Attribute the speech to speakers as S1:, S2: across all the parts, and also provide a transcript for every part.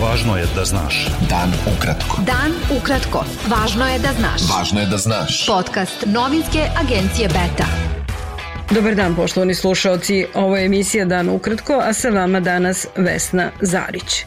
S1: Važno je da znaš.
S2: Dan ukratko.
S3: Dan ukratko. Važno je da znaš.
S2: Važno je da znaš.
S3: Podcast novinske agencije Beta.
S4: Dobar dan, poštovani slušalci. Ovo je emisija Dan ukratko, a sa vama danas Vesna Zarić.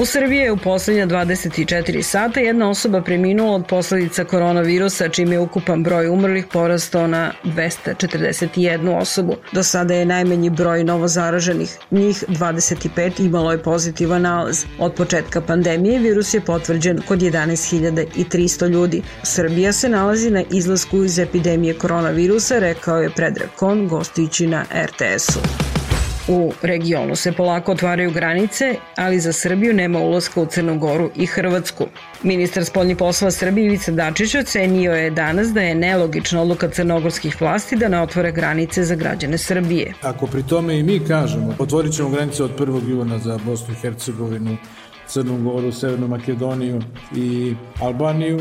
S4: U Srbiji je u poslednja 24 sata jedna osoba preminula od posledica koronavirusa, čim je ukupan broj umrlih porastao na 241 osobu. Do sada je najmanji broj novozaraženih. Njih 25 imalo je pozitivan nalaz. Od početka pandemije virus je potvrđen kod 11.300 ljudi. Srbija se nalazi na izlasku iz epidemije koronavirusa, rekao je Predrag Kon, gostujući na RTS-u. U regionu se polako otvaraju granice, ali za Srbiju nema ulaska u Crnu Goru i Hrvatsku. Ministar spoljnih poslova Srbije Ivica Dačić ocenio je danas da je nelogična odluka crnogorskih vlasti da ne otvore granice za građane Srbije.
S5: Ako pri tome i mi kažemo, otvorit ćemo granice od 1. juna za Bosnu i Hercegovinu, Crnu Goru, Severnu Makedoniju i Albaniju,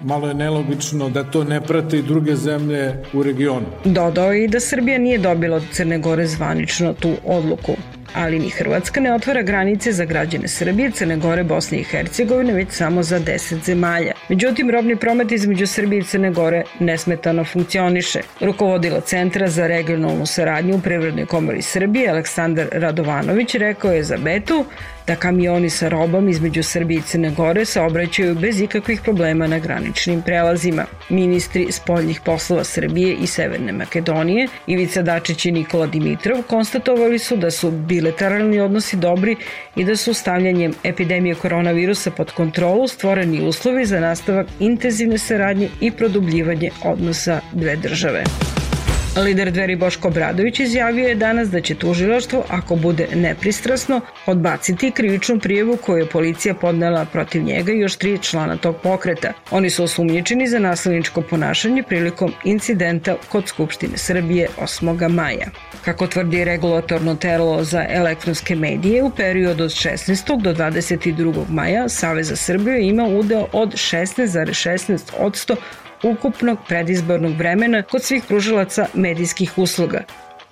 S5: malo je nelogično da to ne prate i druge zemlje u regionu.
S4: Dodao i da Srbija nije dobila od Crne Gore zvanično tu odluku ali ni Hrvatska ne otvara granice za građane Srbije, Crne Gore, Bosne i Hercegovine, već samo za 10 zemalja. Međutim, robni promet između Srbije i Crne Gore nesmetano funkcioniše. Rukovodila Centra za regionalnu saradnju u Privrednoj komori Srbije, Aleksandar Radovanović, rekao je za Betu da kamioni sa robom između Srbije i Crne Gore se obraćaju bez ikakvih problema na graničnim prelazima. Ministri spoljnih poslova Srbije i Severne Makedonije, Ivica Dačić i Nikola Dimitrov, konstatovali su da su bilateralni odnosi dobri i da su stavljanjem epidemije koronavirusa pod kontrolu stvoreni uslovi za nastavak intenzivne saradnje i produbljivanje odnosa dve države. Lider dveri Boško Bradović izjavio je danas da će tužilaštvo, ako bude nepristrasno, odbaciti krivičnu prijevu koju je policija podnela protiv njega i još tri člana tog pokreta. Oni su osumnjičeni za nasledničko ponašanje prilikom incidenta kod Skupštine Srbije 8. maja. Kako tvrdi regulatorno telo za elektronske medije, u periodu od 16. do 22. maja Saveza Srbije ima udeo od 16,16 od ukupnog predizbornog vremena kod svih pružilaca medijskih usluga,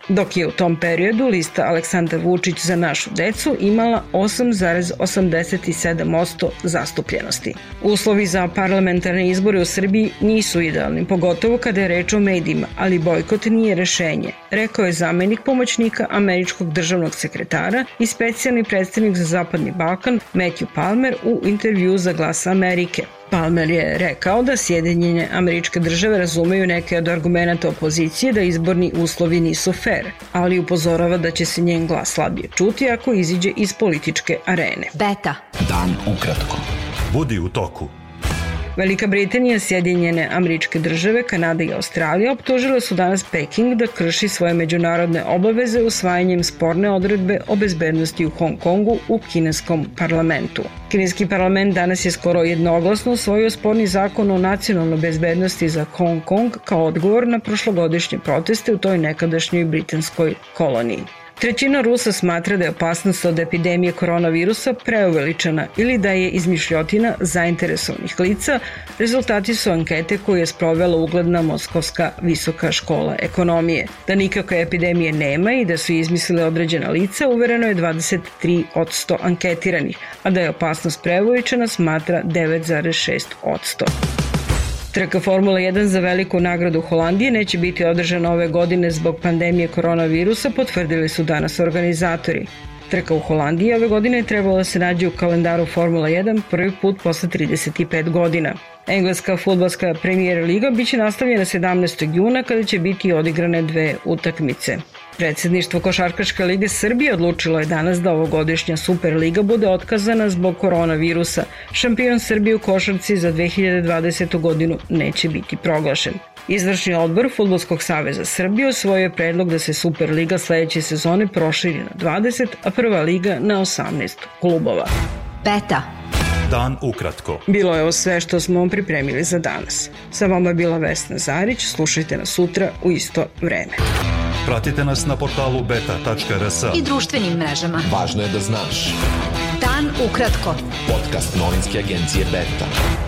S4: dok je u tom periodu lista Aleksandar Vučić za našu decu imala 8,87% zastupljenosti. Uslovi za parlamentarne izbore u Srbiji nisu idealni, pogotovo kada je reč o medijima, ali bojkot nije rešenje, rekao je zamenik pomoćnika američkog državnog sekretara i specijalni predstavnik za Zapadni Balkan Matthew Palmer u intervju za Glas Amerike. Palmer je rekao da Sjedinjene američke države razumeju neke od argumenta opozicije da izborni uslovi nisu fair, ali upozorava da će se njen glas slabije čuti ako iziđe iz političke arene.
S3: Beta.
S2: Dan ukratko.
S1: Budi u toku.
S4: Velika Britanija, Sjedinjene američke države, Kanada i Australija optužile su danas Peking da krši svoje međunarodne obaveze usvajanjem sporne odredbe o bezbednosti u Hong Kongu u kineskom parlamentu. Kineski parlament danas je skoro jednoglasno usvojio sporni zakon o nacionalnoj bezbednosti za Hong Kong kao odgovor na prošlogodišnje proteste u toj nekadašnjoj britanskoj koloniji. Trećina Rusa smatra da je opasnost od epidemije koronavirusa preuveličana ili da je izmišljotina zainteresovanih lica. Rezultati su ankete koje je sprovela ugledna Moskovska visoka škola ekonomije. Da nikakve epidemije nema i da su izmislile određena lica uvereno je 23 od 100 anketiranih, a da je opasnost preuveličana smatra 9,6 od 100. Trka Formula 1 za veliku nagradu Holandije neće biti održana ove godine zbog pandemije koronavirusa, potvrdili su danas organizatori. Trka u Holandiji ove godine da se nađe u kalendaru Formula 1 prvi put posle 35 godina. Engleska futbolska premijer liga biće nastavljena 17. juna kada će biti odigrane dve utakmice. Predsedništvo Košarkaške lige Srbije odlučilo je danas da ovogodišnja Superliga bude otkazana zbog koronavirusa. Šampion Srbije u košarci za 2020. godinu neće biti proglašen. Izvršni odbor Futbolskog saveza Srbije osvojio je predlog da se Superliga sledeće sezone proširi na 20, a prva liga na 18 klubova.
S3: Beta.
S1: Dan ukratko.
S4: Bilo je ovo sve što smo vam pripremili za danas. Sa vama je bila Vesna Zarić, slušajte nas sutra u isto vreme.
S1: Pratite nas na portalu beta.rs
S3: i društvenim mrežama.
S2: Važno je da znaš.
S3: Dan ukratko.
S2: Podcast novinske agencije Beta.